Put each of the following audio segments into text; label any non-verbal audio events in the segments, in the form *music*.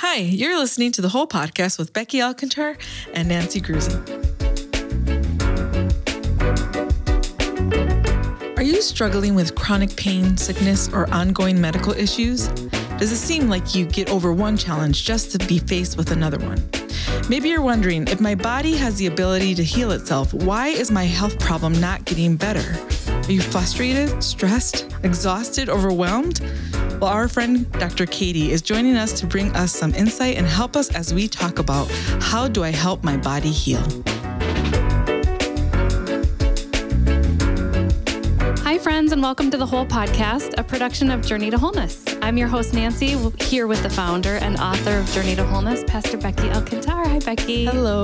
Hi, you're listening to the whole podcast with Becky Alcantar and Nancy Gruzy. Are you struggling with chronic pain, sickness, or ongoing medical issues? Does it seem like you get over one challenge just to be faced with another one? Maybe you're wondering if my body has the ability to heal itself, why is my health problem not getting better? Are you frustrated, stressed, exhausted, overwhelmed? Well, our friend Dr. Katey is joining us to bring us some insight and help us as we talk about how do I help my body heal. Hi, friends, and welcome to the Whole Podcast, a production of Journey to Wholeness. I'm your host, Nancy, here with the founder and author of Journey to Wholeness, Pastor Becky Alcantar. Hi, Becky. Hello.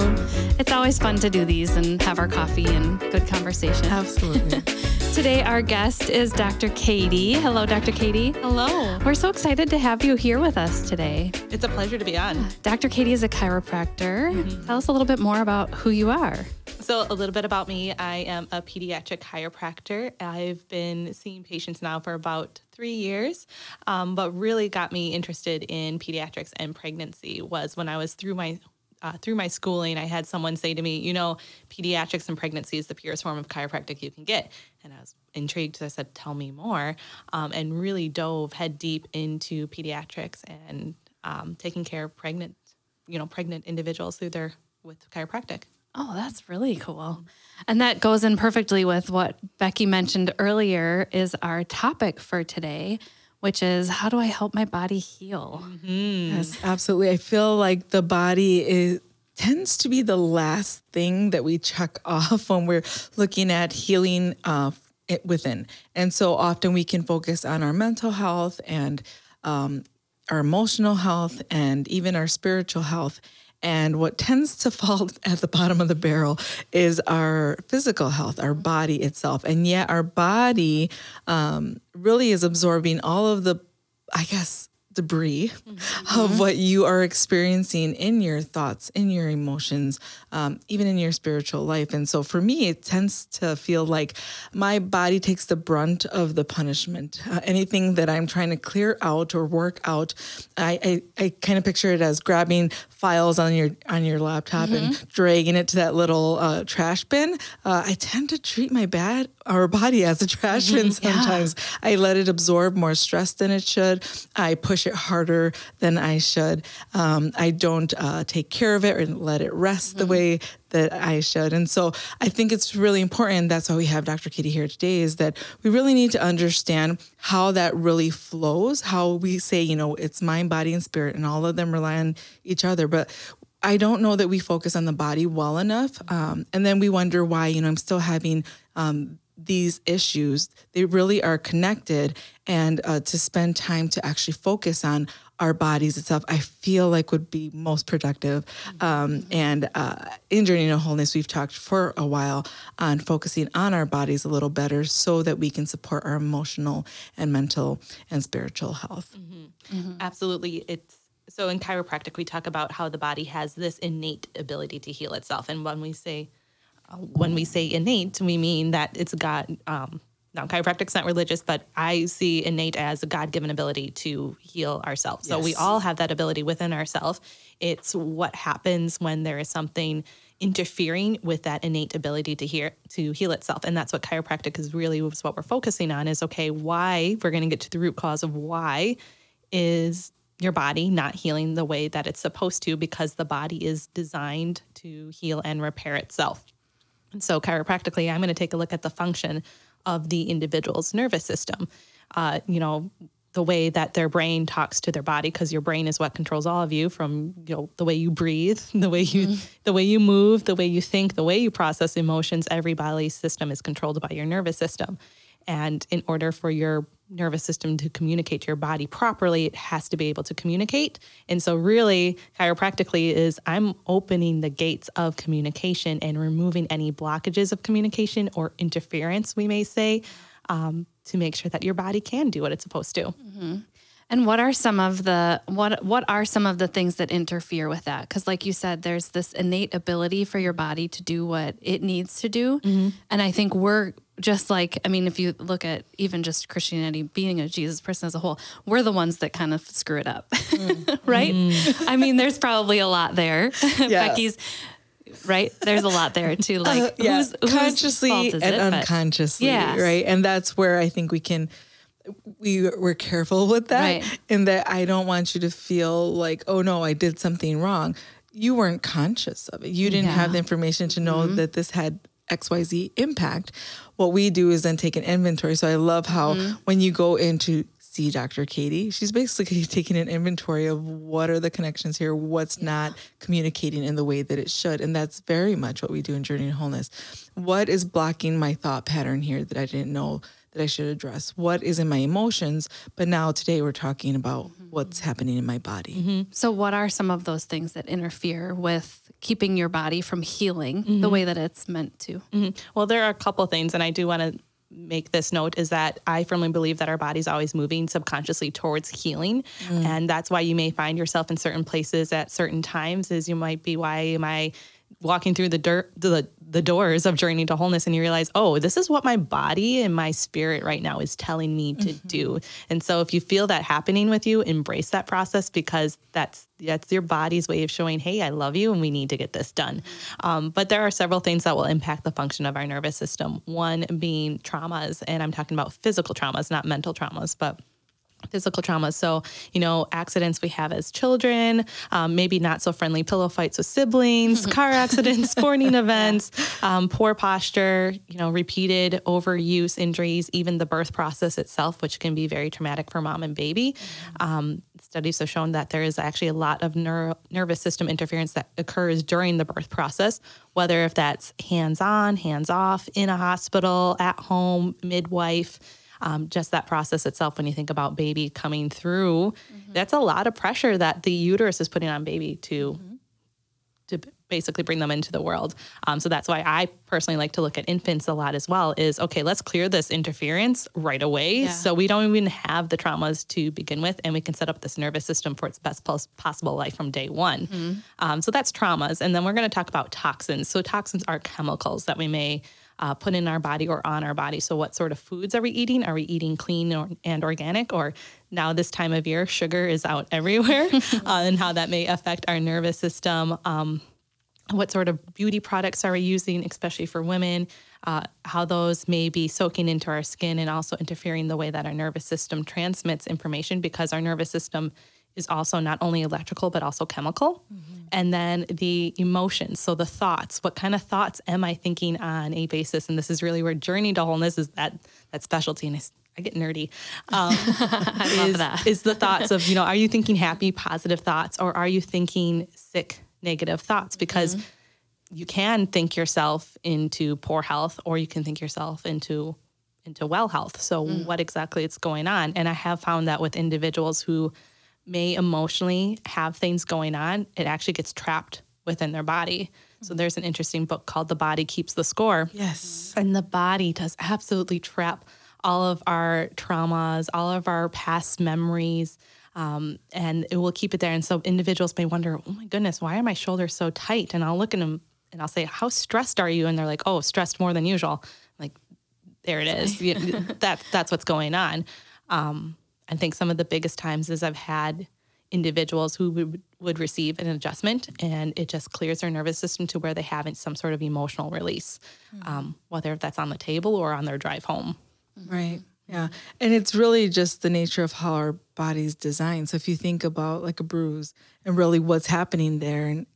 It's always fun to do these and have our coffee and good conversation. Absolutely. *laughs* Today, our guest is Dr. Katey. Hello, Dr. Katey. Hello. We're so excited to have you here with us today. It's a pleasure to be on. Dr. Katey is a chiropractor. Mm-hmm. Tell us a little bit more about who you are. So, a little bit about me I am a pediatric chiropractor. I've been seeing patients now for about three years, um, but really got me interested in pediatrics and pregnancy was when I was through my uh, through my schooling, I had someone say to me, you know, pediatrics and pregnancy is the purest form of chiropractic you can get. And I was intrigued. So I said, tell me more. Um, and really dove head deep into pediatrics and um, taking care of pregnant, you know, pregnant individuals through their with chiropractic. Oh, that's really cool. And that goes in perfectly with what Becky mentioned earlier is our topic for today, which is how do I help my body heal? Yes, absolutely. I feel like the body is tends to be the last thing that we check *laughs* off when we're looking at healing uh, it within. And so often we can focus on our mental health and um, our emotional health and even our spiritual health. And what tends to *laughs* fall at the bottom of the barrel is our physical health, our body itself. And yet, our body um, really is absorbing all of the, I guess, debris of what you are experiencing in your thoughts, in your emotions, um, even in your spiritual life. And so for me, it tends to feel like my body takes the brunt of the punishment. Uh, anything that I'm trying to clear out or work out, I, I, I kind of picture it as grabbing files on your on your laptop and dragging it to that little uh, trash bin. Uh, I tend to treat my bad our body as a trash bin sometimes. I let it absorb more stress than it should. I push it harder than I should. Um, I don't uh, take care of it or let it rest the way that I should. And so I think it's really important. That's why we have Dr. Katey here today is that we really need to understand how that really flows, how we say, you know, it's mind, body, and spirit, and all of them rely on each other. But I don't know that we focus on the body well enough. Um, and then we wonder why, you know, I'm still having um, these issues. They really are connected. And uh, to spend time to actually focus on our bodies itself, I feel like would be most productive. Um, and uh, in Journey to Wholeness, we've talked for a while on focusing on our bodies a little better so that we can support our emotional and mental and spiritual health. Absolutely. It's so in chiropractic, we talk about how the body has this innate ability to heal itself. And when we say, when we say innate, we mean that it's God. Um, now, chiropractic's not religious, but I see innate as a God given ability to heal ourselves. So we all have that ability within ourselves. It's what happens when there is something interfering with that innate ability to hear to heal itself and that's what chiropractic is really was what we're focusing on is okay why we're going to get to the root cause of why is your body not healing the way that it's supposed to because the body is designed to heal and repair itself. And so, chiropractically, I'm going to take a look at the function of the individual's nervous system. Uh, you know, the way that their brain talks to their body, because your brain is what controls all of you, from you know the way you breathe, *laughs* the way you the way you move, the way you think, the way you process emotions. Every bodily system is controlled by your nervous system. And in order for your nervous system to communicate to your body properly, it has to be able to communicate. And so, really, chiropractically, is I'm opening the gates of communication and removing any blockages of communication or interference, we may say, um, to make sure that your body can do what it's supposed to. And what are some of the what what are some of the things that interfere with that? Because, like you said, there's this innate ability for your body to do what it needs to do, and I think we're just like I mean, if you look at even just Christianity, being a Jesus person as a whole, we're the ones that kind of screw it up, *laughs* right? I mean, there's probably a lot there. *laughs* Yeah. Becky's right. There's a lot there too. Like Uh, yeah, whose, whose consciously and it? Unconsciously, Yes. right? And that's where I think we can we we're careful with that, Right. in that I don't want you to feel like, oh no, I did something wrong. You weren't conscious of it. You didn't have the information to know Mm-hmm. that this had XYZ impact. What we do is then take an inventory. So I love how Mm-hmm. when you go into see Dr. Katey, she's basically *laughs* taking an inventory of what are the connections here, what's not communicating in the way that it should. And that's very much what we do in Journey to Wholeness. What is blocking my thought pattern here that I didn't know that I should address? What is in my emotions? But now today we're talking about mm-hmm. what's happening in my body. Mm-hmm. So, what are some of those things that interfere with keeping your body from healing the mm-hmm. way that it's meant to? Well, there are a couple things, and I do want to make this note is that I firmly believe that our body's always moving subconsciously towards healing. Mm. And that's why you may find yourself in certain places at certain times, is you might be, why am I walking through the dirt, the, the doors of journey to wholeness and you realize, oh, this is what my body and my spirit right now is telling me to do. And so if you feel that happening with you, embrace that process because that's that's your body's way of showing, hey, I love you and we need to get this done. Um, but there are several things that will impact the function of our nervous system. One being traumas, and I'm talking about physical traumas, not mental traumas, but physical traumas. So, you know, accidents we have as children, um, maybe not so friendly pillow fights with siblings, *laughs* car accidents, sporting *laughs* events, um, poor posture, you know, repeated overuse injuries, even the birth process itself, which can be very traumatic for mom and baby. Um, studies have shown that there is actually a lot of neuro- nervous system interference that occurs during the birth process, whether if that's hands on, hands off, in a hospital, at home, midwife um, just that process itself when you think about baby coming through that's a lot of pressure that the uterus is putting on baby to to basically bring them into the world. Um, so that's why i personally like to look at infants a lot as well is okay let's clear this interference right away Yeah. so we don't even have the traumas to begin with and we can set up this nervous system for its best possible life from day one. Um, so that's traumas and then we're going to talk about toxins. So toxins are chemicals that we may uh, put in our body or on our body. So, what sort of foods are we eating? Are we eating clean or, and organic? Or now, this time of year, sugar is out *laughs* everywhere, *laughs* uh, and how that may affect our nervous system. Um, what sort of beauty products are we using, especially for women? Uh, how those may be soaking into our skin and also interfering the way that our nervous system transmits information because our nervous system is also not only electrical but also chemical. Mm-hmm. And then the emotions, so the thoughts. What kind of thoughts am I thinking on a basis? And this is really where Journey to Wholeness is that that specialty. And I, get nerdy. Um, *laughs* I love is, that. is the thoughts of, you know, are you *laughs* thinking happy, positive thoughts, or are you thinking sick, negative thoughts? Because mm-hmm. you can think yourself into poor health, or you can think yourself into into well health. So mm. what exactly is going on? And I have found that with individuals who may emotionally have things going on, it actually gets trapped within their body. So there's an interesting book called The Body Keeps the Score. Yes. And the body does absolutely trap all of our traumas, all of our past memories, um, and it will keep it there. And so individuals may wonder, oh my goodness, why are my shoulders so tight? And I'll look at them and I'll say, how stressed are you? And they're like, oh, stressed more than usual. I'm like, there it is. That, that's what's going on. Um, I think some of the biggest times is I've had individuals who would, would receive an adjustment and it just clears their nervous system to where they have some sort of emotional release, um, whether that's on the table or on their drive home. Right. Yeah. And it's really just the nature of how our body's designed. So if you think about like a bruise and really what's happening there, and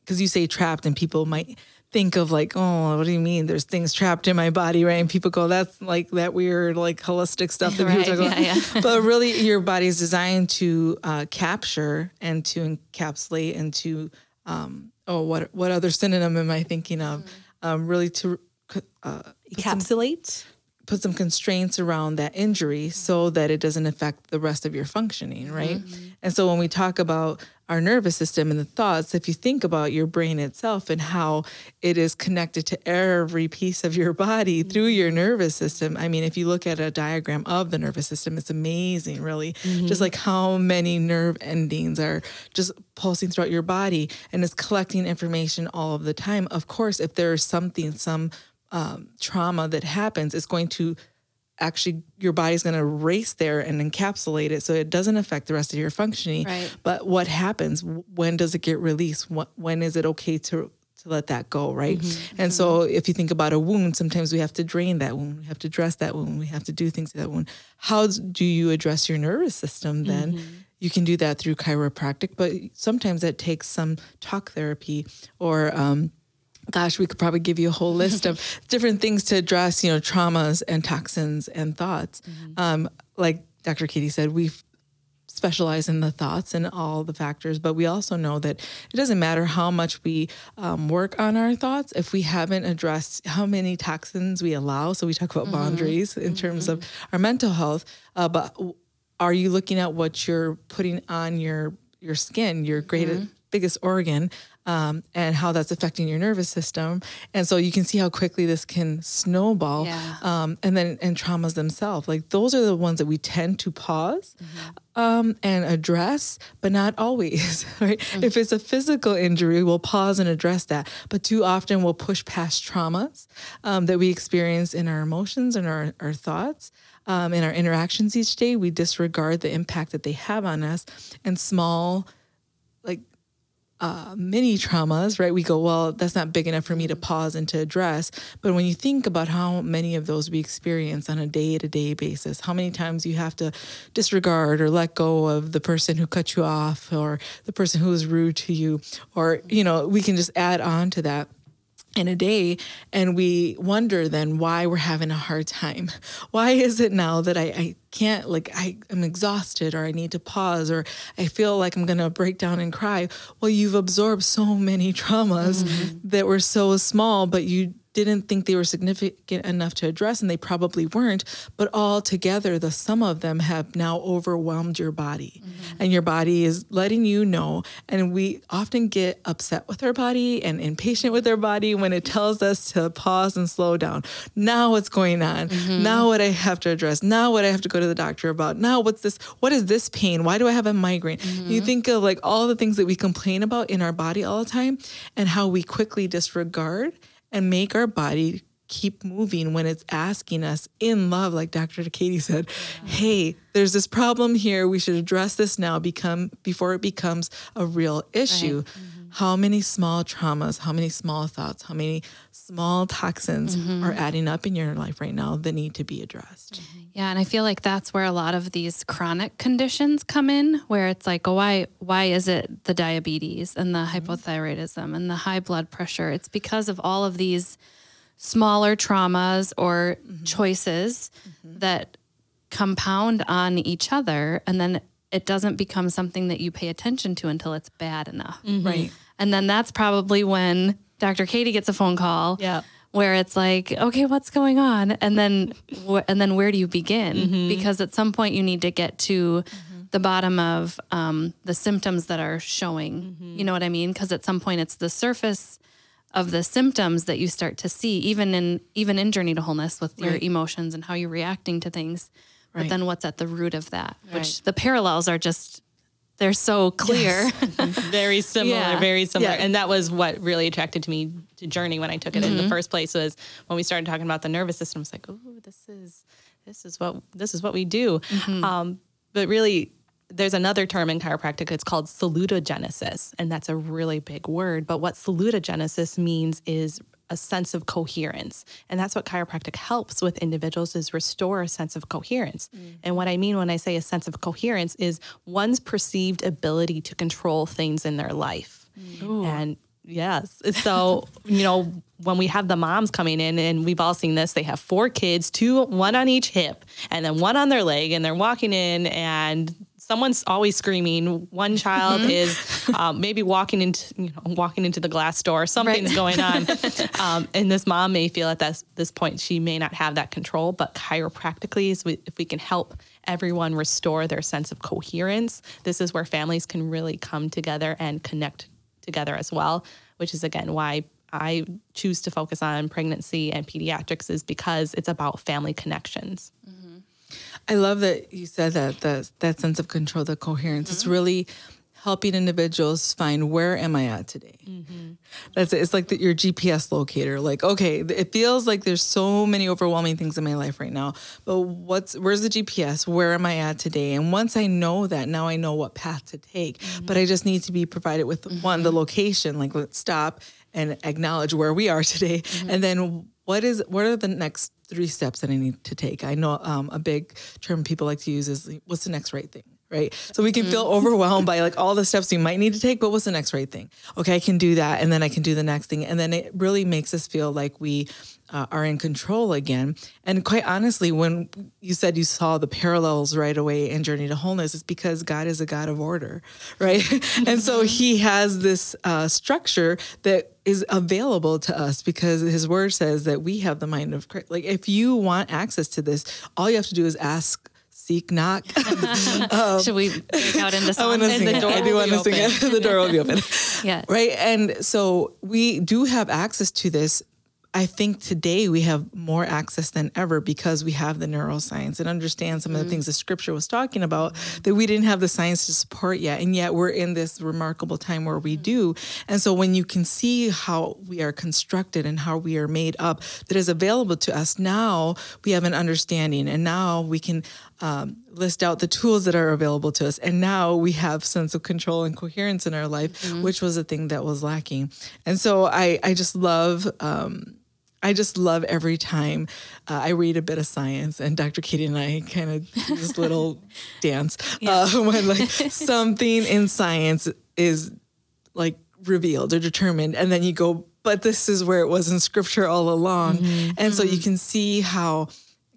because you say trapped, and people might think of like, oh, what do you mean? There's things trapped in my body, right? And people go, that's like that weird, like holistic stuff that Right, people talk yeah, about. but really, your body's designed to uh, capture and to encapsulate and to, um, oh, what what other synonym am I thinking of? Um, really to uh, Encapsulate. put some constraints around that injury so that it doesn't affect the rest of your functioning, right? And so when we talk about our nervous system and the thoughts, if you think about your brain itself and how it is connected to every piece of your body through your nervous system. I mean, if you look at a diagram of the nervous system, it's amazing, really. Just like how many nerve endings are just pulsing throughout your body and is collecting information all of the time. Of course, if there's something, some um, trauma that happens, it's going to actually your body's going to race there and encapsulate it so it doesn't affect the rest of your functioning. Right. but what happens when does it get released? What, when is it okay to to let that go right? Mm-hmm. And mm-hmm. so if you think about a wound sometimes we have to drain that wound we have to dress that wound we have to do things to that wound. How do you address your nervous system then? Mm-hmm. You can do that through chiropractic but sometimes that takes some talk therapy or um, gosh, we could probably give you a whole list of *laughs* different things to address, you know, traumas and toxins and thoughts. Um, like Dr. Katey said, we've specialize in the thoughts and all the factors, but we also know that it doesn't matter how much we um, work on our thoughts if we haven't addressed how many toxins we allow. So we talk about boundaries in terms of our mental health, uh, but are you looking at what you're putting on your your skin, your greatest biggest organ, um, and how that's affecting your nervous system? And so you can see how quickly this can snowball. Yeah. Um, and then and traumas themselves, like those are the ones that we tend to pause um, and address, but not always. *laughs* Right? If it's a physical injury, we'll pause and address that. But too often we'll push past traumas um, that we experience in our emotions and our, our thoughts. Um, in our interactions each day, we disregard the impact that they have on us and small, uh, mini traumas, right? We go, well, that's not big enough for me to pause and to address. But when you think about how many of those we experience on a day to day basis, how many times you have to disregard or let go of the person who cut you off or the person who was rude to you, or, you know, we can just add on to that in a day and we wonder then why we're having a hard time. *laughs* Why is it now that i, I can't like I, i'm exhausted or i need to pause or i feel like i'm gonna break down and cry? Well you've absorbed so many traumas mm-hmm. that were so small but you didn't think they were significant enough to address and they probably weren't but all together the sum of them have now overwhelmed your body. Mm-hmm. And your body is letting you know and we often get upset with our body and impatient with our body when it tells us to pause and slow down. Now what's going on? Mm-hmm. Now what i have to address? Now what i have to go to the doctor about? Now what's this what is this pain? Why do i have a migraine? Mm-hmm. You think of like all the things that we complain about in our body all the time and how we quickly disregard and make our body keep moving when it's asking us in love like dr katey said hey there's this problem here. We should address this now become before it becomes a real issue. How many small traumas how many small thoughts how many small toxins are mm-hmm. adding up in your life right now that need to be addressed. Mm-hmm. Yeah, and I feel like that's where a lot of these chronic conditions come in, where it's like, oh, why why is it the diabetes and the mm-hmm. hypothyroidism and the high blood pressure? It's because of all of these smaller traumas or choices that compound on each other, and then it doesn't become something that you pay attention to until it's bad enough. right. And then that's probably when Dr. Katey gets a phone call. Yeah. Where it's like, okay, what's going on? And then, *laughs* wh- and then where do you begin? Mm-hmm. Because at some point you need to get to mm-hmm. the bottom of um, the symptoms that are showing. Mm-hmm. You know what I mean? Because at some point it's the surface of the symptoms that you start to see, even in even in Journey to Wholeness with your emotions and how you're reacting to things. But then what's at the root of that? Which the parallels are just they're so clear. *laughs* Mm-hmm. very similar, Yeah. very similar. Yeah. And that was what really attracted to me to Journey when I took it in the mm-hmm. first place was when we started talking about the nervous system. I was like, oh, this is this is what this is what we do. Mm-hmm. Um, but really, there's another term in chiropractic. It's called salutogenesis, and that's a really big word. But what salutogenesis means is a sense of coherence. And that's what chiropractic helps with individuals is restore a sense of coherence. Mm. And what i mean when i say a sense of coherence is one's perceived ability to control things in their life. Mm. And yes so *laughs* you know when we have the moms coming in and we've all seen this they have four kids two one on each hip and then one on their leg and they're walking in and someone's always screaming one child is um, maybe walking into you know walking into the glass door something's going on *laughs* um, and this mom may feel at this this point she may not have that control but chiropractically is we, if we can help everyone restore their sense of coherence. This is where families can really come together and connect together as well, which is again why I choose to focus on pregnancy and pediatrics is because it's about family connections. I love that you said that the, that sense of control, the coherence. It's mm-hmm. really helping individuals find where am I at today. Mm-hmm. That's it. It's like the, your GPS locator. Like, okay, it feels like there's so many overwhelming things in my life right now, but what's where's the GPS? Where am I at today? And once I know that, now I know what path to take. Mm-hmm. But I just need to be provided with one the location. Like, let's stop and acknowledge where we are *laughs* today, and then what is what are the next three steps that I need to take? I know um, a big term people like to use is what's the next right thing, right? So we can feel overwhelmed by like all the steps we might need to take, but what's the next right thing? Okay, I can do that, and then I can do the next thing, and then it really makes us feel like we uh, are in control again. And quite honestly, when you said you saw the parallels right away in Journey to Wholeness, it's because God is a God of order, *laughs* right? and so He has this uh, structure that is available to us because His Word says that we have the mind of Christ. Like, if you want access to this, all you have to do is ask. Seek, knock. *laughs* *laughs* Um, Should we break out into *laughs* I song? want to sing the it. door I do want to sing it. the door will be open. Yeah. Right. And so we do have access to this. I think today we have more access than ever because we have the neuroscience and understand some of the mm. things the scripture was talking about that we didn't have the science to support yet. And yet we're in this remarkable time where we mm. do. And so when you can see how we are constructed and how we are made up that is available to us now, we have an understanding. And now we can um, list out the tools that are available to us. And now we have sense of control and coherence in our life, which was a thing that was lacking. And so I, I just love, um, I just love every time uh, I read a bit of science and Dr. Katey and I kind of do this little *laughs* dance uh, *laughs* when like *laughs* something in science is like revealed or determined and then you go but this is where it was in scripture all along and so you can see how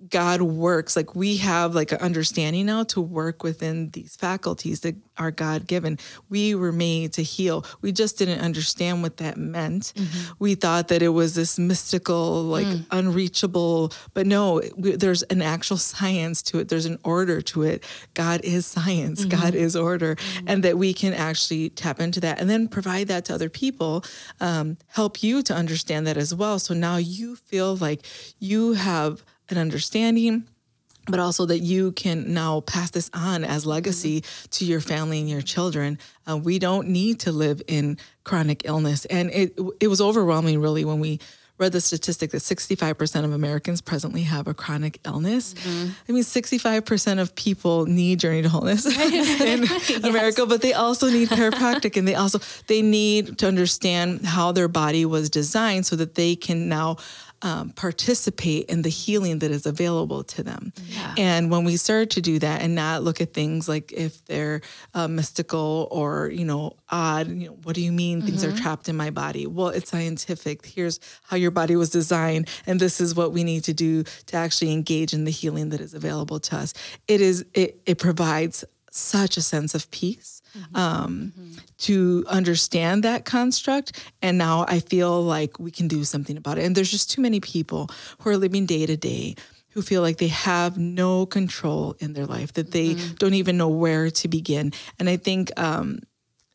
God works. Like we have like an understanding now to work within these faculties that are God given. We were made to heal. We just didn't understand what that meant. Mm-hmm. We thought that it was this mystical, like mm. unreachable, but no, we, there's an actual science to it. There's an order to it. God is science. Mm-hmm. God is order, mm-hmm. and that we can actually tap into that and then provide that to other people. Um, help you to understand that as well. So now you feel like you have an understanding but also that you can now pass this on as legacy to your family and your children. Uh, we don't need to live in chronic illness, and it it was overwhelming really when we read the statistic that 65% of Americans presently have a chronic illness. I mean, 65% of people need Journey to Wholeness *laughs* *laughs* in America, but they also need chiropractic and they also they need to understand how their body was designed so that they can now um, participate in the healing that is available to them. And when we start to do that and not look at things like if they're uh, mystical or, you know, odd, you know, what do you mean things are trapped in my body? Well, it's scientific. Here's how your body was designed. And this is what we need to do to actually engage in the healing that is available to us. It is, it, it provides such a sense of peace um, to understand that construct. And now I feel like we can do something about it. And there's just too many people who are living day to day who feel like they have no control in their life, that they don't even know where to begin. And I think um,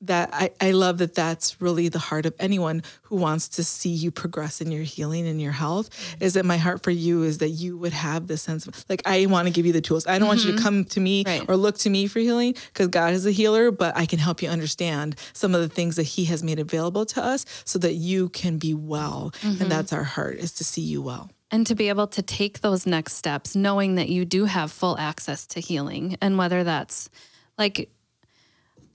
that I, I love that that's really the heart of anyone who wants to see you progress in your healing and your health mm-hmm. is that my heart for you is that you would have this sense of like I want to give you the tools. I don't want you to mm-hmm. come to me Right. or look to me for healing because God is a healer, but I can help you understand some of the things that he has made available to us so that you can be well. And mm-hmm. that's our heart is to see you well. and to be able to take those next steps knowing that you do have full access to healing and whether that's like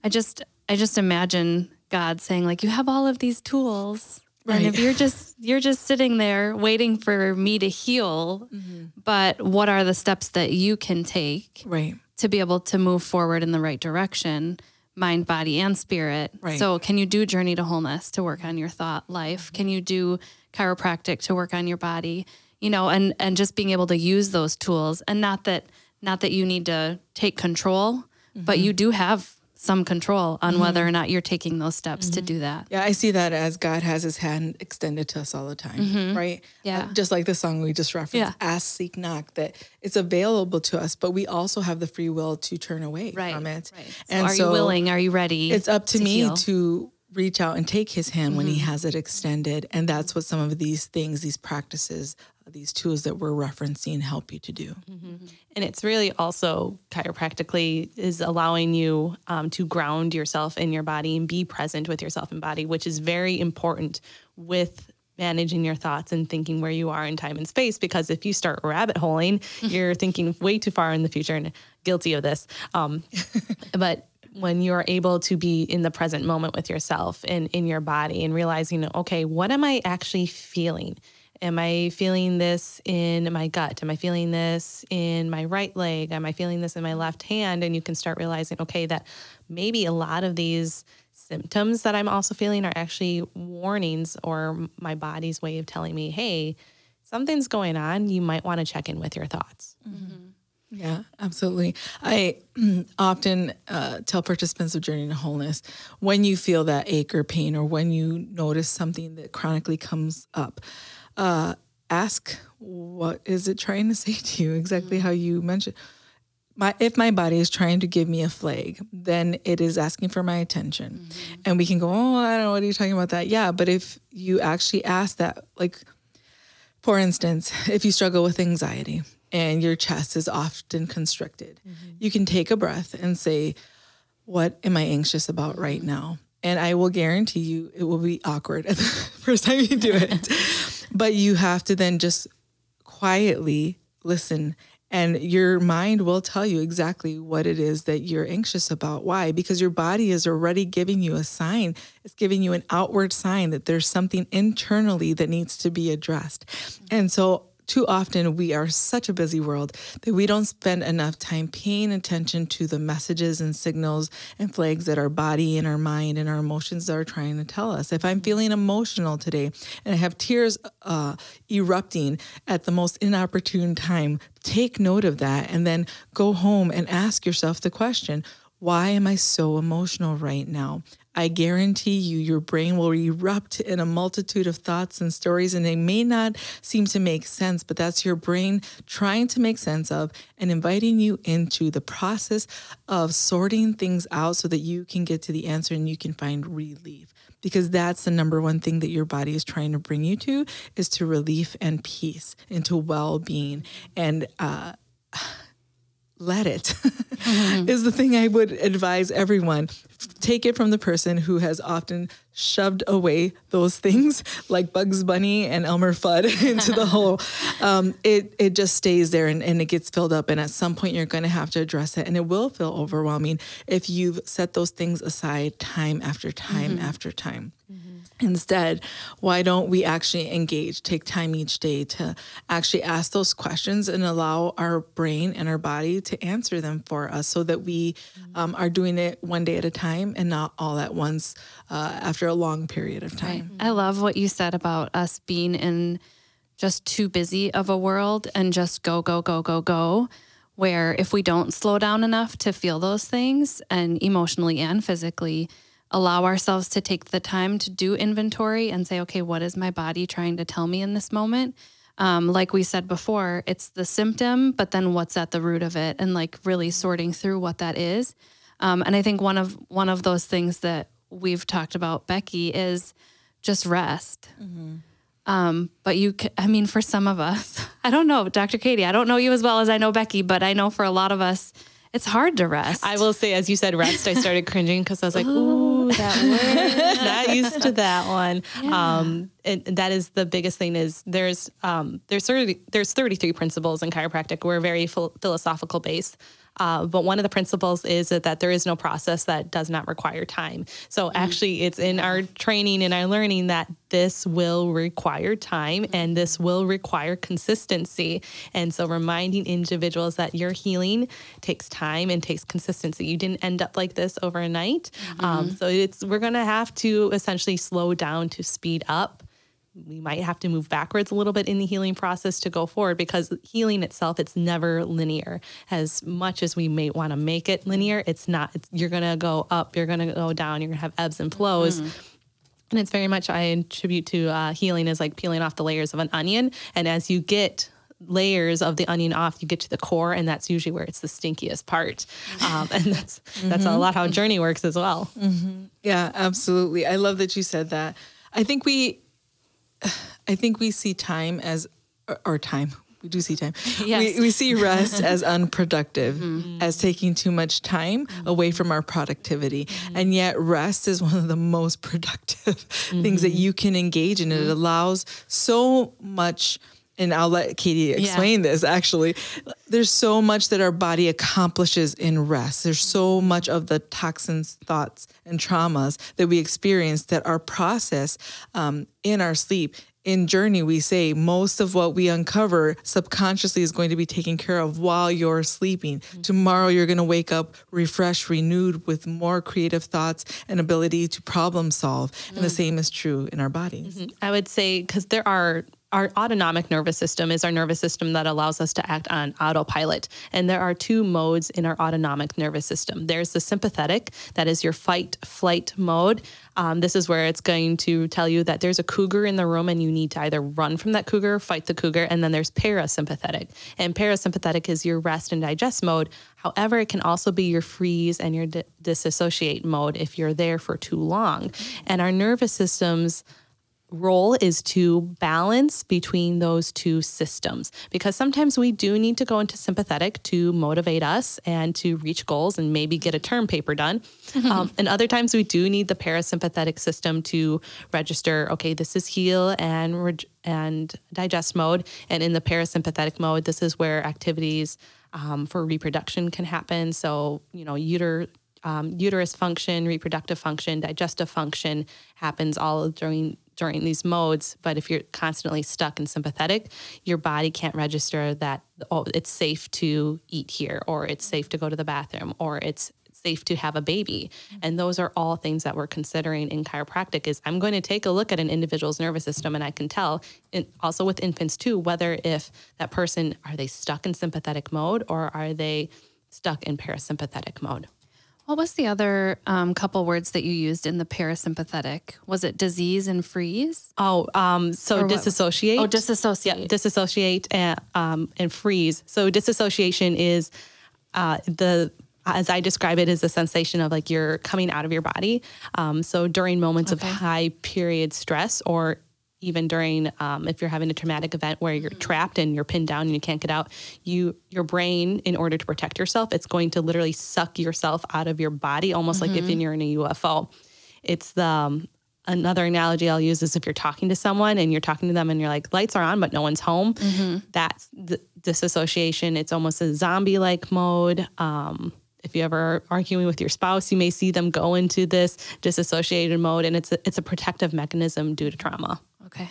i just i just imagine god saying like you have all of these tools and if you're just you're just sitting there waiting for me to heal mm-hmm. but what are the steps that you can take Right. to be able to move forward in the right direction mind body and spirit? Right. so can you do journey to wholeness to work on your thought life? Mm-hmm. Can you do chiropractic to work on your body? You know and and just being able to use those tools and not that not that you need to take control but you mm-hmm. do have some control on mm-hmm. whether or not you're taking those steps to mm-hmm. do that. Yeah, I see that as God has his hand extended to us all the time, mm-hmm. right? Uh, yeah. Uh, just like the song we just referenced, Yeah. ask, seek, knock, that it's available to us, but we also have the free will to turn away Right. from it. Right. So And are so you willing? Are you ready? It's up to, me heal? to reach out and take his hand when he has it extended. And that's what some of these things, these practices, these tools that we're referencing help you to do. And it's really also chiropractically is allowing you um, to ground yourself in your body and be present with yourself and body, which is very important with managing your thoughts and thinking where you are in time and space. Because if you start rabbit holing, *laughs* you're thinking way too far in the future and guilty of this. Um, *laughs* but when you're able to be in the present moment with yourself and in your body and realizing, okay, what am I actually feeling? Am I feeling this in my gut? Am I feeling this in my right leg? Am I feeling this in my left hand? And you can start realizing, okay, that maybe a lot of these symptoms that I'm also feeling are actually warnings or my body's way of telling me, hey, something's going on. You might want to check in with your thoughts. Yeah, absolutely. I *clears throat* often uh, tell participants of Journey to Wholeness when you feel that ache or pain, or when you notice something that chronically comes up, uh, ask what is it trying to say to you? Exactly how you mentioned. My, if my body is trying to give me a flag, then it is asking for my attention. And we can go, oh, I don't know, what are you talking about that? Yeah, but if you actually ask that, like, for instance, if you struggle with anxiety and your chest is often constricted, you can take a breath and say, What am I anxious about right now? And I will guarantee you it will be awkward the *laughs* first time you do it. *laughs* but you have to then just quietly listen and your mind will tell you exactly what it is that you're anxious about. Why? Because your body is already giving you a sign. It's giving you an outward sign that there's something internally that needs to be addressed. And so too often we are such a busy world that we don't spend enough time paying attention to the messages and signals and flags that our body and our mind and our emotions are trying to tell us. If I'm feeling emotional today and I have tears uh, erupting at the most inopportune time, take note of that and then go home and ask yourself the question why am I so emotional right now? I guarantee you, your brain will erupt in a multitude of thoughts and stories, and they may not seem to make sense, but that's your brain trying to make sense of and inviting you into the process of sorting things out so that you can get to the answer and you can find relief. Because that's the number one thing that your body is trying to bring you to is to relief and peace, into well being. And, uh, *sighs* let it *laughs* is the thing I would advise everyone. Take it from the person who has often shoved away those things *laughs* like Bugs Bunny and Elmer Fudd *laughs* into the hole. Um, it it just stays there and, and it gets filled up. And at some point you're going to have to address it. And it will feel overwhelming if you've set those things aside time after time after time. Instead, why don't we actually engage, take time each day to actually ask those questions and allow our brain and our body to answer them for us so that we um, are doing it one day at a time and not all at once uh, after a long period of time. I love what you said about us being in just too busy of a world and just go, go, go, go, go. Where if we don't slow down enough to feel those things and emotionally and physically, allow ourselves to take the time to do inventory and say, okay, what is my body trying to tell me in this moment? Um, like we said before, it's the symptom, but then what's at the root of it, and like really sorting through what that is. Um, and I think one of one of those things that we've talked about, Becky, is just rest. Um, but you, I mean, for some of us, *laughs* I don't know, Dr. Katey, I don't know you as well as I know Becky, but I know for a lot of us, it's hard to rest. I will say, as you said, rest, I started *laughs* cringing because I was like, ooh, that *laughs* word. Not used to that one. Um, and that is the biggest thing is there's, um, there's 30, there's 33 principles in chiropractic. We're very phil- philosophical based. Uh, but one of the principles is that, that there is no process that does not require time. So actually, it's in our training and our learning that this will require time and this will require consistency. And so, reminding individuals that your healing takes time and takes consistency. You didn't end up like this overnight. Um, so it's we're gonna have to essentially slow down to speed up we might have to move backwards a little bit in the healing process to go forward because healing itself it's never linear as much as we may want to make it linear it's not it's, you're going to go up you're going to go down you're going to have ebbs and flows mm-hmm. and it's very much i attribute to uh, healing as like peeling off the layers of an onion and as you get layers of the onion off, you get to the core, and that's usually where it's the stinkiest part. Um, and that's mm-hmm. that's a lot how journey works as well. Mm-hmm. Yeah, absolutely. I love that you said that. I think we *sighs* I think we see time as, or time, we do see time. *laughs* Yes. We, we see rest *laughs* as unproductive, mm-hmm. as taking too much time mm-hmm. away from our productivity. Mm-hmm. And yet, rest is one of the most *laughs* productive things that mm-hmm. you can engage in. It mm-hmm. allows so much and I'll let Katey explain yeah. this actually. There's so much that our body accomplishes in rest. There's so much of the toxins, thoughts, and traumas that we experience that are processed um, in our sleep. In Journey, we say most of what we uncover subconsciously is going to be taken care of while you're sleeping. Mm-hmm. Tomorrow, you're going to wake up refreshed, renewed, with more creative thoughts and ability to problem solve. Mm-hmm. And the mm. same is true in our bodies. Mm-hmm. I would say, because there are our autonomic nervous system is our nervous system that allows us to act on autopilot. And there are two modes in our autonomic nervous system. There's the sympathetic, that is your fight flight mode. Um, this is where it's going to tell you that there's a cougar in the room and you need to either run from that cougar, fight the cougar. And then there's parasympathetic. And parasympathetic is your rest and digest mode. However, it can also be your freeze and your disassociate mode if you're there for too long. And our nervous systems role is to balance between those two systems because sometimes we do need to go into sympathetic to motivate us and to reach goals and maybe get a term paper done. Mm-hmm. Um, and other times we do need the parasympathetic system to register, okay, this is heal and re- and digest mode. And in the parasympathetic mode, this is where activities um, for reproduction can happen. So, you know, uter um, uterus function, reproductive function, digestive function happens all during during these modes. But if you're constantly stuck in sympathetic, your body can't register that oh, it's safe to eat here, or it's mm-hmm. safe to go to the bathroom, or it's safe to have a baby. Mm-hmm. And those are all things that we're considering in chiropractic is I'm going to take a look at an individual's nervous system and I can tell and also with infants too whether if that person are they stuck in sympathetic mode or are they stuck in parasympathetic mode. What was the other um, couple words that you used in the parasympathetic? Was it disease and freeze? Oh, um, so or disassociate. Oh, disassociate. Yeah, disassociate and, um, and freeze. So disassociation is uh, the as I describe it, is a sensation of like you're coming out of your body. Um, so during moments okay. of high period stress or even during um, if you're having a traumatic event where you're mm-hmm. trapped and you're pinned down and you can't get out you your brain in order to protect yourself it's going to literally suck yourself out of your body almost mm-hmm. like if mm-hmm. you're in a ufo it's the um, another analogy i'll use is if you're talking to someone and you're talking to them and you're like lights are on but no one's home mm-hmm. that's the disassociation it's almost a zombie like mode um, if you ever arguing with your spouse, you may see them go into this disassociated mode, and it's a, it's a protective mechanism due to trauma. Okay.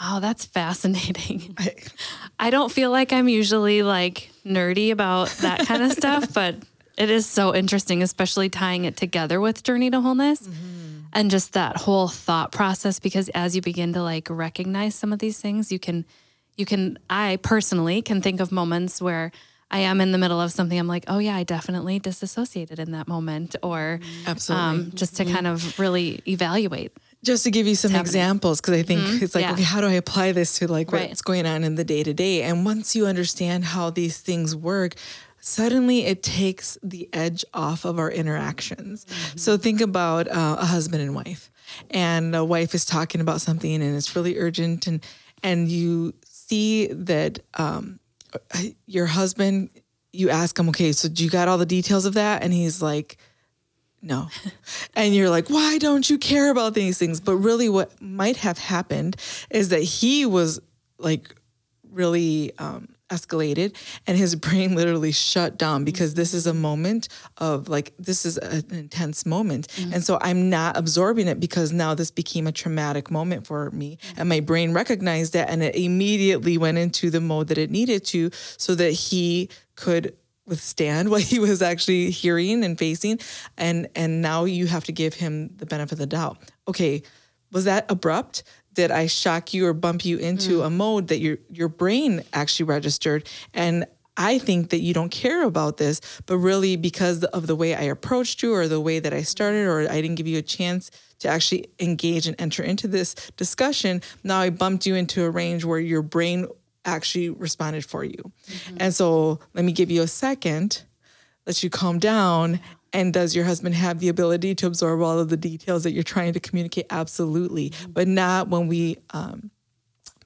Wow, that's fascinating. *laughs* I don't feel like I'm usually like nerdy about that kind of *laughs* stuff, but it is so interesting, especially tying it together with Journey to Wholeness mm-hmm. and just that whole thought process. Because as you begin to like recognize some of these things, you can, you can, I personally can think of moments where I am in the middle of something. I'm like, oh yeah, I definitely disassociated in that moment, or absolutely, um, just to kind of really evaluate just to give you some examples because i think mm-hmm. it's like yeah. okay how do i apply this to like right. what's going on in the day to day and once you understand how these things work suddenly it takes the edge off of our interactions mm-hmm. so think about uh, a husband and wife and a wife is talking about something and it's really urgent and and you see that um, your husband you ask him okay so do you got all the details of that and he's like no. and you're like, why don't you care about these things? But really, what might have happened is that he was like really um, escalated and his *laughs* brain literally shut down because this is a moment of like, this is an intense moment. Mm-hmm. And so I'm not absorbing it because now this became a traumatic moment for me. Mm-hmm. And my brain recognized that and it immediately went into the mode that it needed to so that he could withstand *laughs* what he was actually hearing and facing and and now you have to give him the benefit of the doubt. Okay was that abrupt? Did I shock you or bump you into mm. a mode that your your brain actually registered? And I think that you don't care about this, but really because of the way I approached you or the way that I started, or I didn't give you a chance to actually engage and enter into this discussion, now I bumped you into a range where your brain actually responded for you. And so let me give you a second, let you calm down. And does your husband have the ability to absorb all of the details that you're trying to communicate? Absolutely. But not when we um,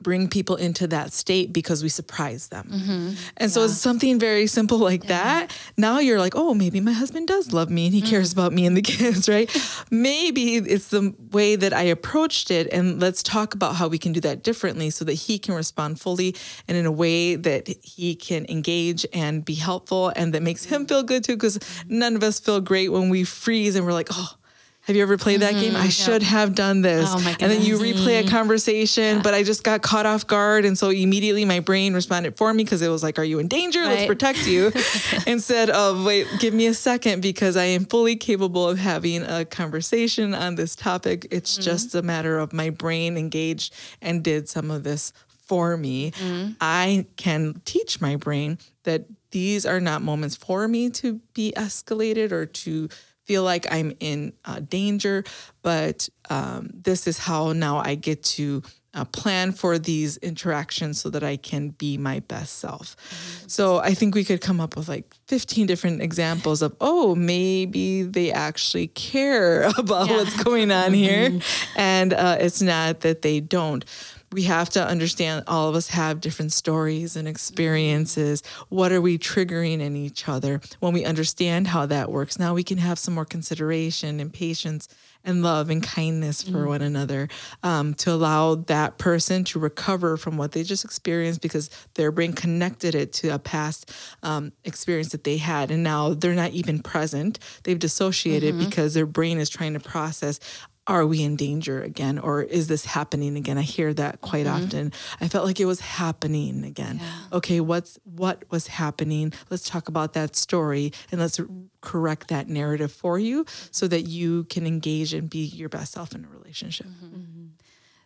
bring people into that state because we surprise them. Mm-hmm. And so it's something very simple like that. Now you're like, oh, maybe my husband does love me and he cares mm-hmm. about me and the *laughs* kids, right? maybe it's the way that I approached it. And let's talk about how we can do that differently so that he can respond fully and in a way that he can engage and be helpful and that makes him mm-hmm. feel good too. Because none of us feel great when we freeze and we're like, oh, have you ever played that game? I mm-hmm. should have done this. Oh, my and then you replay a conversation, but I just got caught off guard. And so immediately my brain responded for me because it was like, Are you in danger? Let's protect you. *laughs* Instead of, Wait, give me a second because I am fully capable of having a conversation on this topic. It's mm-hmm. just a matter of my brain engaged and did some of this for me. Mm-hmm. I can teach my brain that these are not moments for me to be escalated or to feel like I'm in uh, danger, but um, this is how now I get to uh, plan for these interactions so that I can be my best self. So I think we could come up with like 15 different examples of, oh, maybe they actually care *laughs* about what's going on here. And uh, it's not that they don't we have to understand all of us have different stories and experiences. What are we triggering in each other? When we understand how that works, now we can have some more consideration and patience and love and kindness for one another um, to allow that person to recover from what they just experienced because their brain connected it to a past um, experience that they had. And now they're not even present. They've dissociated because their brain is trying to process are we in danger again or is this happening again? I hear that quite mm-hmm. often. I felt like it was happening again. Okay what's what was happening? Let's talk about that story and let's correct that narrative for you so that you can engage and be your best self in a relationship. Mm-hmm. Mm-hmm.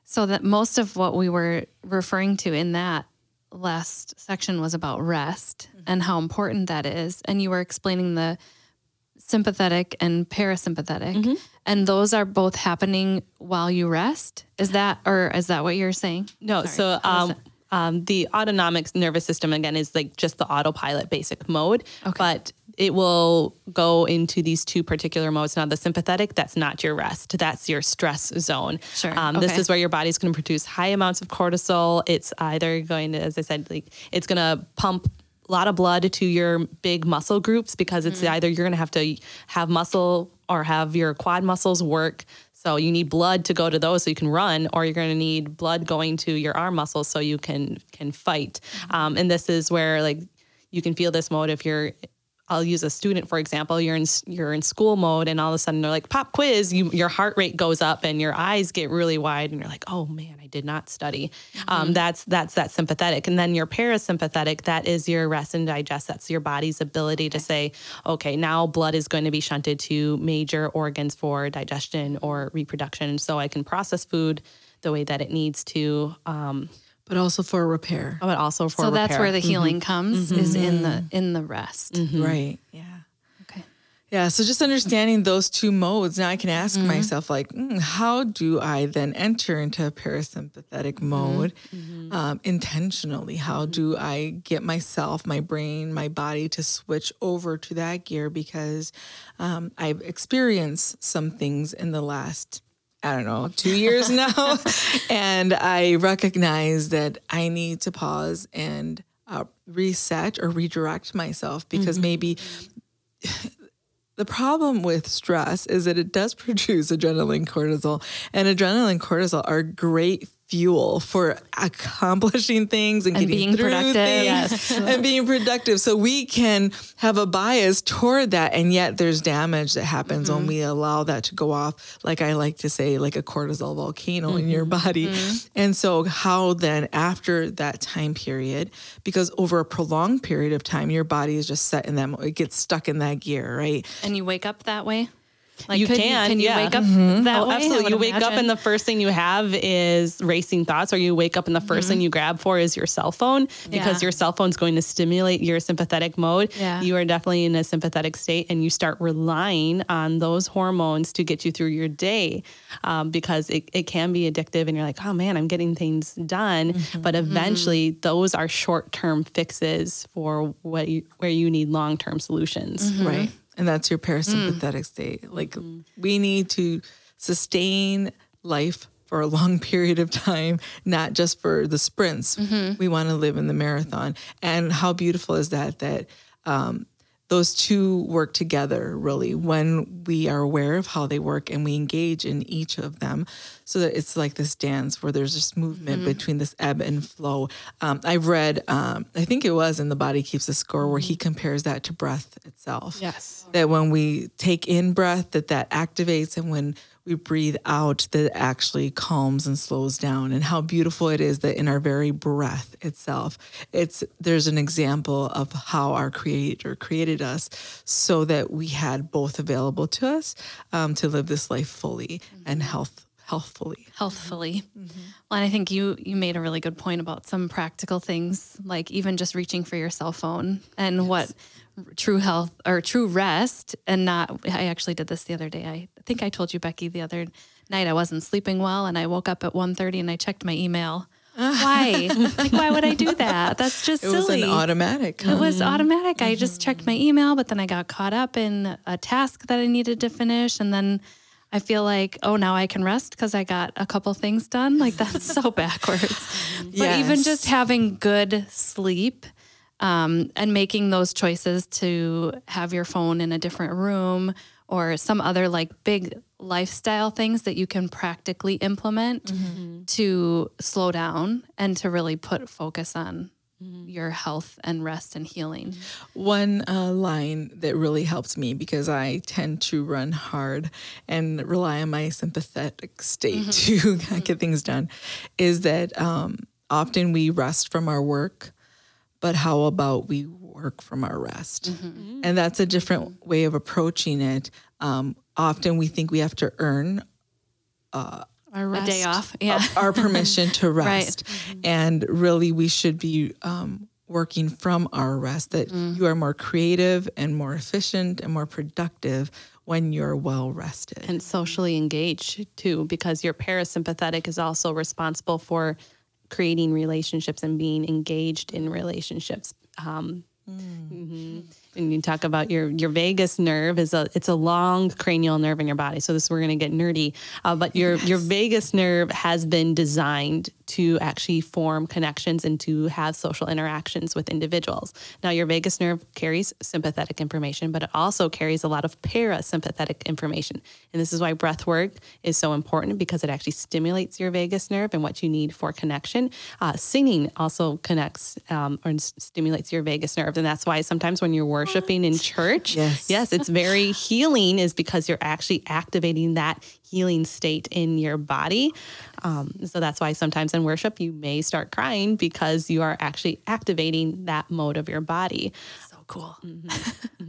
So that most of what we were referring to in that last section was about rest and how important that is. And you were explaining the sympathetic and parasympathetic. And those are both happening while you rest. Is that or is that what you're saying? No, so um, um, the autonomic nervous system again is like just the autopilot basic mode, okay. but it will go into these two particular modes. Now, the sympathetic, that's not your rest, that's your stress zone. Sure, Um, This is where your body's going to produce high amounts of cortisol. It's either going to, as I said, like it's going to pump a lot of blood to your big muscle groups because it's either you're going to have to have muscle or have your quad muscles work. So you need blood to go to those so you can run, or you're going to need blood going to your arm muscles so you can can fight. Um, and this is where like you can feel this mode if you're. I'll use a student for example. You're in you're in school mode, and all of a sudden they're like pop quiz. You, your heart rate goes up, and your eyes get really wide, and you're like, oh man, I did not study. Um, that's that's that sympathetic, and then your parasympathetic. That is your rest and digest. That's your body's ability to say, okay, now blood is going to be shunted to major organs for digestion or reproduction, so I can process food the way that it needs to. Um, but also for repair. Oh, but also for so that's where the healing mm-hmm. comes mm-hmm. is in the mm-hmm. in the rest. right yeah. Okay. Yeah, so just understanding those two modes, now I can ask myself, like, mm, how do I then enter into a parasympathetic mode um, intentionally? How do I get myself, my brain, my body to switch over to that gear? Because um, I've experienced some things in the last, I don't know, two years *laughs* now, and I recognize that I need to pause and uh, reset or redirect myself because maybe *sighs* the problem with stress is that it does *laughs* produce adrenaline cortisol. And adrenaline cortisol are great fuel for accomplishing things and, getting being through productive. things Yes. *laughs* and being productive so we can have a bias toward that and yet there's damage that happens when mm-hmm. we allow that to go off like i like to say like a cortisol volcano in your mm-hmm. body mm-hmm. and so how then after that time period because over a prolonged period of time your body is just set in that it gets stuck in that gear right And you wake up that way? Like, You could can, can you yeah. wake up Mm-hmm. that Oh, way? Absolutely. would You wake up and the first thing you have is racing thoughts, or you wake up and the 1st thing you grab for is your cell phone because Mm-hmm. Yeah. your cell phone's going to stimulate your sympathetic mode. Yeah. You are definitely in a sympathetic state and you start relying on those hormones to get you through your day um, because it, it can be addictive and you're like, oh man, I'm getting things done. Mm-hmm. But eventually, those are short term fixes for what you, where you need long term solutions. Mm-hmm. Right. And that's your Mm. parasympathetic state. Like Mm-hmm. we need to sustain life for a long *laughs* period of time, not just for the sprints. Mm-hmm. We want to live in the marathon. And how beautiful is that that um, those two work together really when we are aware of how they work and we engage in each of them so that it's like this dance where there's this movement Mm-hmm. between this ebb and flow um, i've read um, i think it was in the body keeps a score where he compares that to breath itself Yes. that when we take in breath that that activates and when we breathe out that actually calms and slows down and how beautiful it is that in our very breath itself it's there's an example of how our creator created us so that we had both available to us um, to live this life fully and health healthfully healthfully. Mm-hmm. Well, and I think you you made a really good point about some practical things, like even just reaching for your cell phone and what true health or true rest and not. I actually did this the other day. I think I told you, Becky, the other night I wasn't sleeping well, and I woke up at 1.30 and I checked my email. *laughs* Why? like, why would I do that? That's just it was silly. an automatic It was automatic. I just mm-hmm. checked my email, but then I got caught up in a task that I needed to finish. And then I feel like, oh, now I can rest because I got a couple things done. Like that's so *laughs* backwards. But even just having good sleep um, and making those choices to have your phone in a different room or some other like big lifestyle things that you can practically implement to slow down and to really put focus on your health and rest and healing. One uh, line that really helps me because I tend to run hard and rely on my sympathetic state to *laughs* get things done is that um, often we rest from our work, but how about we work from our rest? Mm-hmm. Mm-hmm. And that's a different way of approaching it. Um, often we think we have to earn uh, A day off. Yeah. our permission to *laughs* rest. Right. rest. And really, we should be um, working from our rest, that you are more creative and more efficient and more productive when you're well rested. and socially engaged too, because your parasympathetic is also responsible for creating relationships and being engaged in relationships. Um, mhm. And you talk about your your vagus nerve is a it's a long cranial nerve in your body. So this we're going to get nerdy, uh, but your your vagus nerve has been designed to actually form connections and to have social interactions with individuals. Now your vagus nerve carries sympathetic information, but it also carries a lot of parasympathetic information. And this is why breath work is so important because it actually stimulates your vagus nerve and what you need for connection. Uh, singing also connects um, or stimulates your vagus nerve. And that's why sometimes when you're worshiping in church, Yes. yes, it's very *laughs* healing, is because you're actually activating that healing state in your body. Um, so that's why sometimes in worship you may start crying because you are actually activating that mode of your body. So cool. *laughs*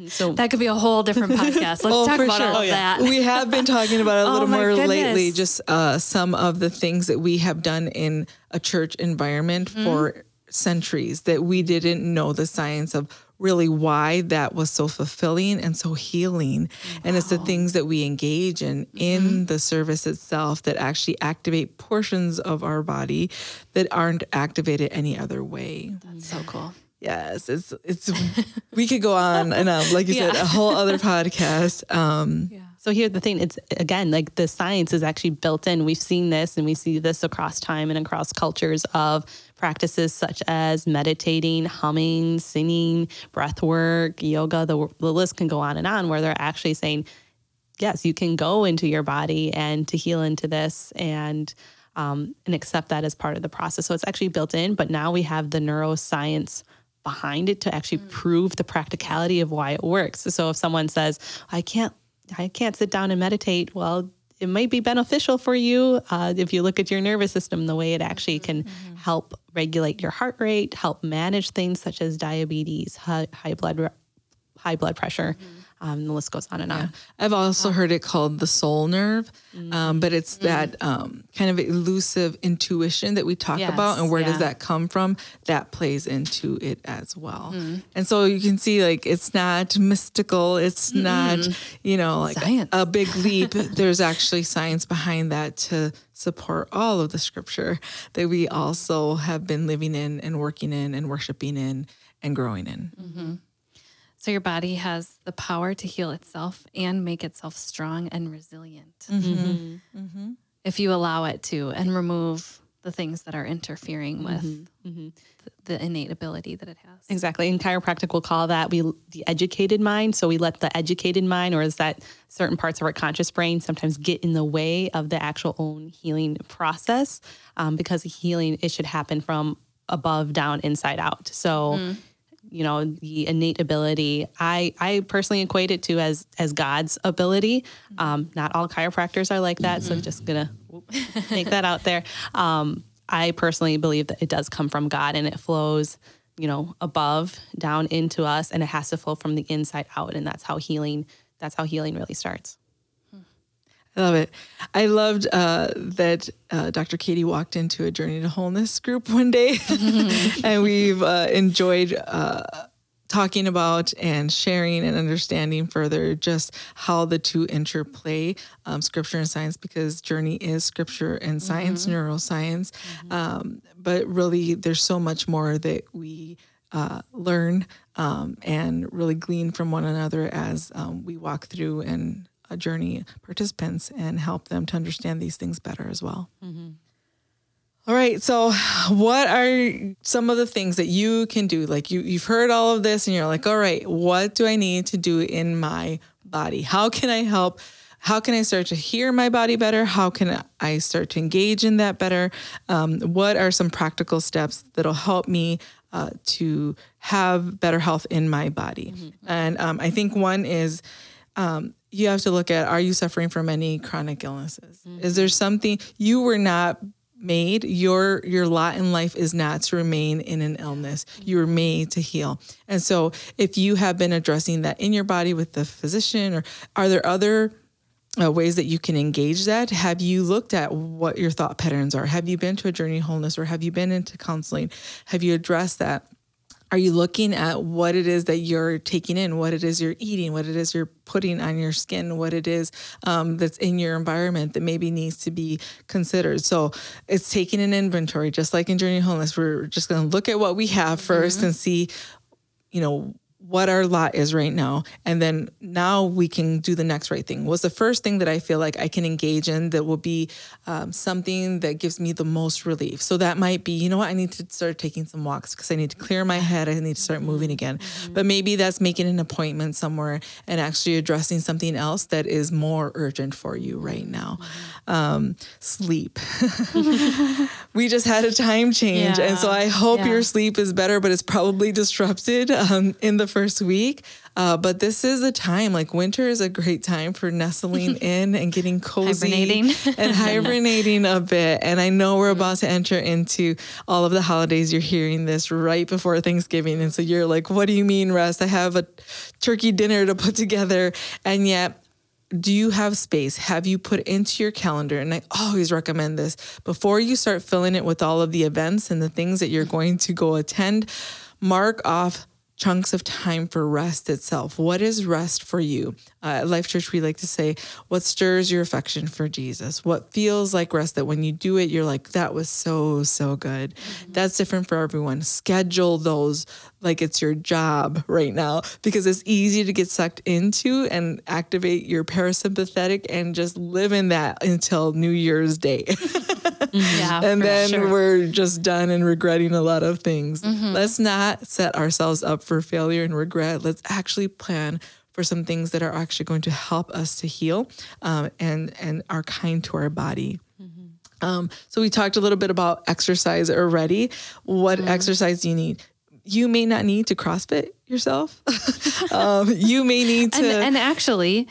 So That could be a whole different *laughs* podcast. Let's Oh, talk for about sure. all Oh, yeah. that. We have been talking about it a *laughs* Oh, little my more lately, just uh, some of the things that we have done in a church environment Mm-hmm. for centuries that we didn't know the science of really why that was so fulfilling and so healing. And it's the things that we engage in Mm-hmm. in the service itself that actually activate portions of our body that aren't activated any other way. That's so cool. Yes, it's it's *laughs* we could go on and on, like you said, a whole other *laughs* podcast. Um, So here's the thing: it's again like the science is actually built in. We've seen this, and we see this across time and across cultures of practices such as meditating, humming, singing, breath work, yoga. The, the list can go on and on, where they're actually saying, yes, you can go into your body and to heal into this and. Um, and accept that as part of the process. So it's actually built in, but now we have the neuroscience behind it to actually prove the practicality of why it works. So if someone says, "I can't, I can't sit down and meditate," well, it might be beneficial for you. Uh, if you look at your nervous system, the way it actually can help regulate your heart rate, help manage things such as diabetes, high, high blood high blood pressure. Um, the list goes on and on. I've also heard it called the soul nerve, um, but it's that um, kind of elusive intuition that we talk Yes, about, and where does that come from? That plays into it as well. And so you can see, like, it's not mystical. It's not, you know, like Science. a big leap. *laughs* There's actually science behind that to support all of the scripture that we also have been living in and working in and worshiping in and growing in. So your body has the power to heal itself and make itself strong and resilient. Mm-hmm. Mm-hmm. Mm-hmm. If you allow it to and remove the things that are interfering with th- the innate ability that it has. Exactly. In chiropractic, we'll call that we the educated mind. So we let the educated mind, or is that certain parts of our conscious brain, sometimes get in the way of the actual own healing process, um, because healing it should happen from above down, inside out. So. Mm. You know the innate ability. I I personally equate it to as as God's ability. Um, not all chiropractors are like that, so I'm just gonna *laughs* make that out there. Um, I personally believe that it does come from God and it flows, you know, above down into us, and it has to flow from the inside out, and that's how healing. That's how healing really starts. I love it. I loved uh, that uh, Dr. Katey walked into a Journey to Wholeness group *laughs* one day, *laughs* and we've uh, enjoyed uh, talking about and sharing and understanding further just how the two interplay, um, scripture and science, because Journey is scripture and science, neuroscience. Um, but really, there's so much more that we uh, learn um, and really glean from one another as um, we walk through and journey participants and help them to understand these things better as well. All right. So, what are some of the things that you can do? Like you, you've heard all of this, and you're like, all right, what do I need to do in my body? How can I help? How can I start to hear my body better? How can I start to engage in that better? Um, what are some practical steps that'll help me uh, to have better health in my body? And um, I think one is um, you have to look at are you suffering from any chronic illnesses? Is there something you were not made your your lot in life is not to remain in an illness. You were made to heal. And so if you have been addressing that in your body with the physician or are there other uh, ways that you can engage that? Have you looked at what your thought patterns are? Have you been to a journey wholeness or have you been into counseling? Have you addressed that are you looking at what it is that you're taking in, what it is you're eating, what it is you're putting on your skin, what it is um, that's in your environment that maybe needs to be considered? So it's taking an inventory, just like in Journey to Wholeness. We're just going to look at what we have 1st and see, you know, what our lot is right now. And then now we can do the next right thing. What's the first thing that I feel like I can engage in that will be um, something that gives me the most relief? So that might be, you know what, I need to start taking some walks because I need to clear my head. I need to start moving again. But maybe that's making an appointment somewhere and actually addressing something else that is more urgent for you right now. Um, sleep. *laughs* we just had a time change. And so I hope Yeah. your sleep is better, but it's probably disrupted um, in the first week. Uh, but this is a time like winter is a great time for nestling *laughs* in and getting cozy Hibernating. and *laughs* hibernating a bit. And I know we're about to enter into all of the holidays. You're hearing this right before Thanksgiving. And so you're like, what do you mean rest? I have a turkey dinner to put together. And yet, do you have space? Have you put into your calendar? And I always recommend this before you start filling it with all of the events and the things that you're going to go attend, mark off chunks of time for rest itself. What is rest for you? Uh, at Life Church, we like to say, what stirs your affection for Jesus? What feels like rest that when you do it, you're like, that was so, so good. That's different for everyone. Schedule those like it's your job right now because it's easy to get sucked into and activate your parasympathetic and just live in that until New Year's Day. *laughs* Yeah. and then sure. we're just done and regretting a lot of things. Let's not set ourselves up for failure and regret. Let's actually plan for some things that are actually going to help us to heal um, and and are kind to our body. Um, so we talked a little bit about exercise already. What exercise do you need? You may not need to CrossFit yourself. um, you may need *laughs* to. and, and actually,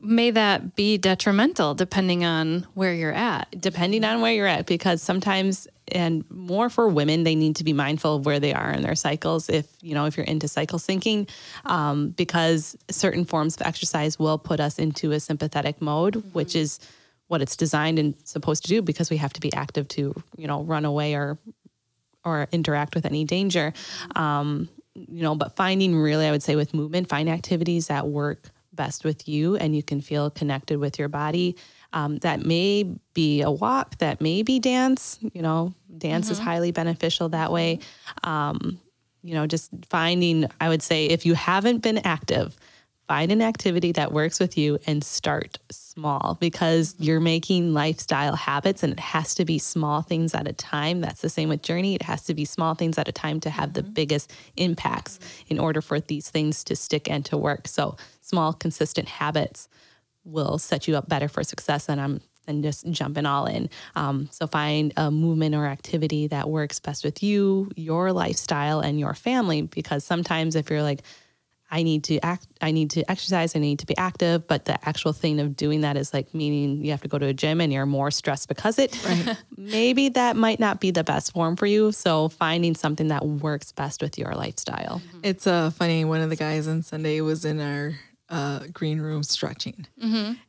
may that be detrimental depending on where you're at? depending on where you're at because sometimes and more for women they need to be mindful of where they are in their cycles if you know if you're into cycle syncing um, because certain forms of exercise will put us into a sympathetic mode which is what it's designed and supposed to do because we have to be active to you know run away or or interact with any danger. Um, you know but finding really i would say with movement find activities that work best with you and you can feel connected with your body. Um, that may be a walk that may be dance you know dance is highly beneficial that way. Um, you know just finding i would say if you haven't been active find an activity that works with you and start small because you're making lifestyle habits and it has to be small things at a time. That's the same with Journey. It has to be small things at a time to have the biggest impacts in order for these things to stick and to work. So, small, consistent habits will set you up better for success than I'm than just jumping all in. Um, so find a movement or activity that works best with you, your lifestyle, and your family. Because sometimes if you're like, I need to act, I need to exercise, I need to be active, but the actual thing of doing that is like meaning you have to go to a gym and you're more stressed because it. Right. *laughs* Maybe that might not be the best form for you. So finding something that works best with your lifestyle. It's uh, funny. One of the guys on Sunday was in our uh, green room stretching,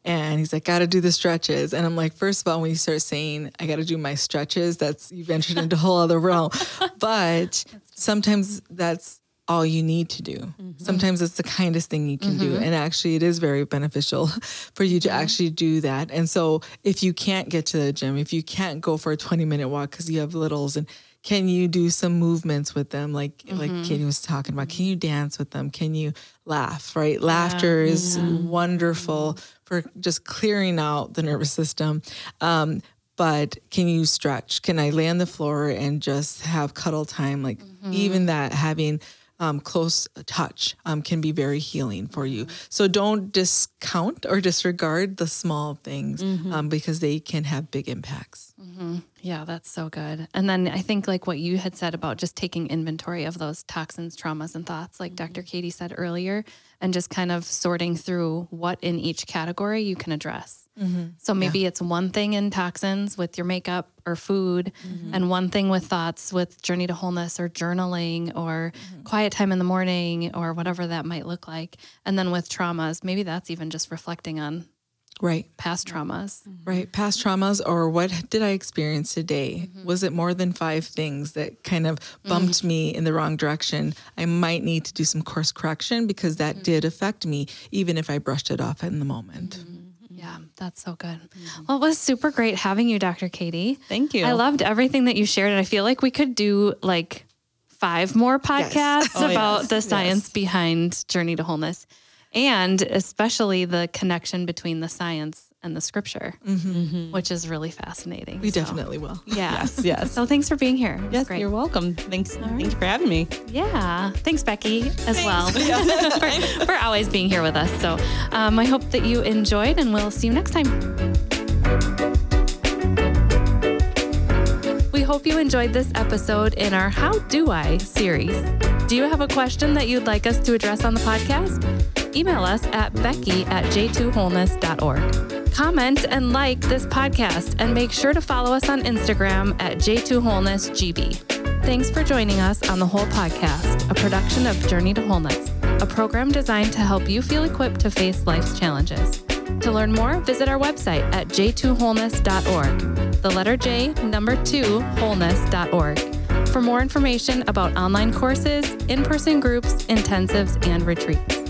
and he's like, "Got to do the stretches." And I'm like, first of all, when you start saying, "I got to do my stretches," that's you've entered into a whole other realm. *laughs* But sometimes that's all you need to do. Mm-hmm. Sometimes it's the kindest thing you can do, mm-hmm. and actually, it is very beneficial *laughs* for you to actually do that. And so, if you can't get to the gym, if you can't go for a 20 minute walk because you have littles and can you do some movements with them? Like like mm-hmm. Katey was talking about can you dance with them? Can you laugh right? Laughter is wonderful for just clearing out the nervous system. Um, but can you stretch? Can i lay on the floor and just have cuddle time? Like even that having um, close touch um, can be very healing for you so don't discount or disregard the small things um, because they can have big impacts Yeah, that's so good. And then I think like what you had said about just taking inventory of those toxins, traumas, and thoughts, like Dr. Katey said earlier, and just kind of sorting through what in each category you can address. Mm-hmm. So maybe it's one thing in toxins with your makeup or food, mm-hmm. and one thing with thoughts with Journey to Wholeness or journaling or mm-hmm. quiet time in the morning or whatever that might look like. And then with traumas, maybe that's even just reflecting on right past traumas. Right. Past traumas, or what did I experience today? Was it more than five things that kind of bumped me in the wrong direction? I might need to do some course correction because that did affect me, even if I brushed it off in the moment. Yeah, that's so good. Mm-hmm. Well, it was super great having you, Dr. Katey. Thank you. I loved everything that you shared. And I feel like we could do like five more podcasts Oh, about yes. the science behind Journey to Wholeness and especially the connection between the science and the scripture, which is really fascinating. Mm-hmm. We So, defor will. Yeah. *laughs* Yes, yes. So thanks for being here. Yes, great. you're welcome. Thanks. Thanks for having me. Yeah. Thanks, Becky, as well, *laughs* *laughs* for, for always being here with us. So um, I hope that you enjoyed, and we'll see you next time. We hope you enjoyed this episode in our How Do I series. Do you have a question that you'd like us to address on the podcast? Email us at becky at j2wholeness.org. Comment and like this podcast and make sure to follow us on Instagram at j2wholenessgb. Thanks for joining us on the Whole Podcast, a production of Journey to Wholeness, a program designed to help you feel equipped to face life's challenges. To learn more, visit our website at j2wholeness.org. The letter J, number two, wholeness.org. For more information about online courses, in person groups, intensives, and retreats.